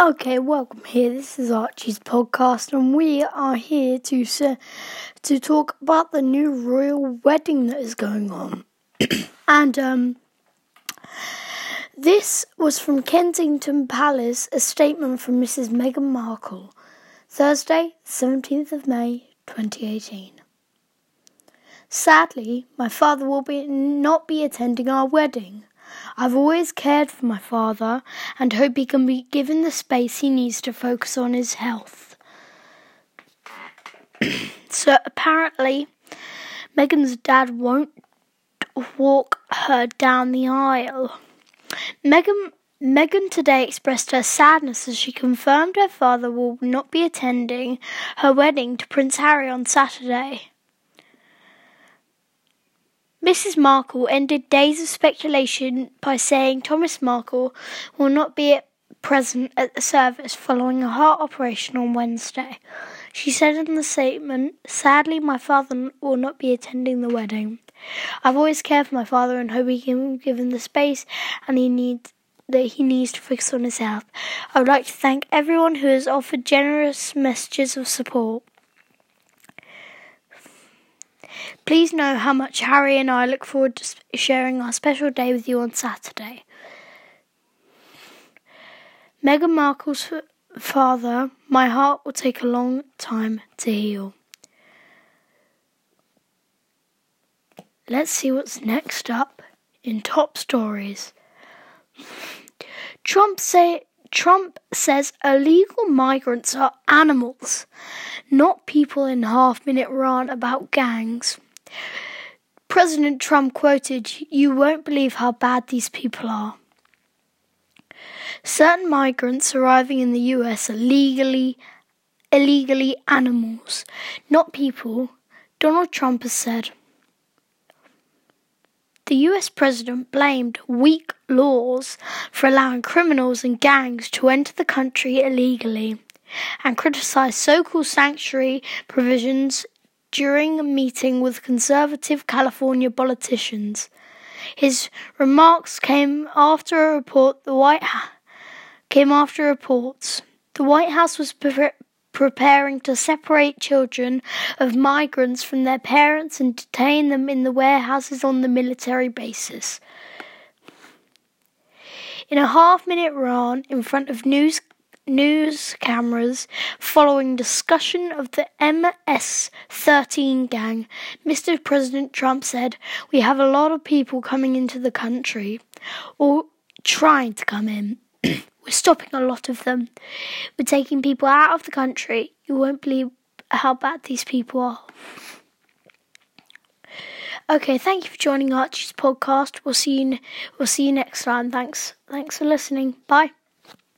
Okay, welcome here. This is Archie's podcast, and we are here to uh, to talk about the new royal wedding that is going on. and um, this was from Kensington Palace, a statement from Mrs. Meghan Markle, Thursday, seventeenth of May, twenty eighteen. Sadly, my father will be not be attending our wedding. I've always cared for my father and hope he can be given the space he needs to focus on his health. so apparently, Meghan's dad won't walk her down the aisle. Meghan Meghan today expressed her sadness as she confirmed her father will not be attending her wedding to Prince Harry on Saturday. Mrs. Markle ended days of speculation by saying Thomas Markle will not be present at the service following a heart operation on Wednesday. She said in the statement, Sadly, my father will not be attending the wedding. I've always cared for my father and hope he can give him the space and he needs that he needs to focus on his health. I would like to thank everyone who has offered generous messages of support. Please know how much Harry and I look forward to sharing our special day with you on Saturday. Meghan Markle's father, my heart will take a long time to heal. Let's see what's next up in top stories. Trump say Trump says illegal migrants are animals, not people in half minute rant about gangs. President Trump quoted, You won't believe how bad these people are. Certain migrants arriving in the US are legally illegally animals, not people, Donald Trump has said. The US president blamed weak laws for allowing criminals and gangs to enter the country illegally and criticized so called sanctuary provisions during a meeting with conservative California politicians. His remarks came after a report the White House came after reports the White House was pre- preparing to separate children of migrants from their parents and detain them in the warehouses on the military bases. In a half minute run in front of news news cameras following discussion of the MS 13 gang, Mr. President Trump said, We have a lot of people coming into the country, or trying to come in. We're stopping a lot of them. We're taking people out of the country. You won't believe how bad these people are. Okay, thank you for joining Archie's podcast. We'll see you. We'll see you next time. Thanks. Thanks for listening. Bye.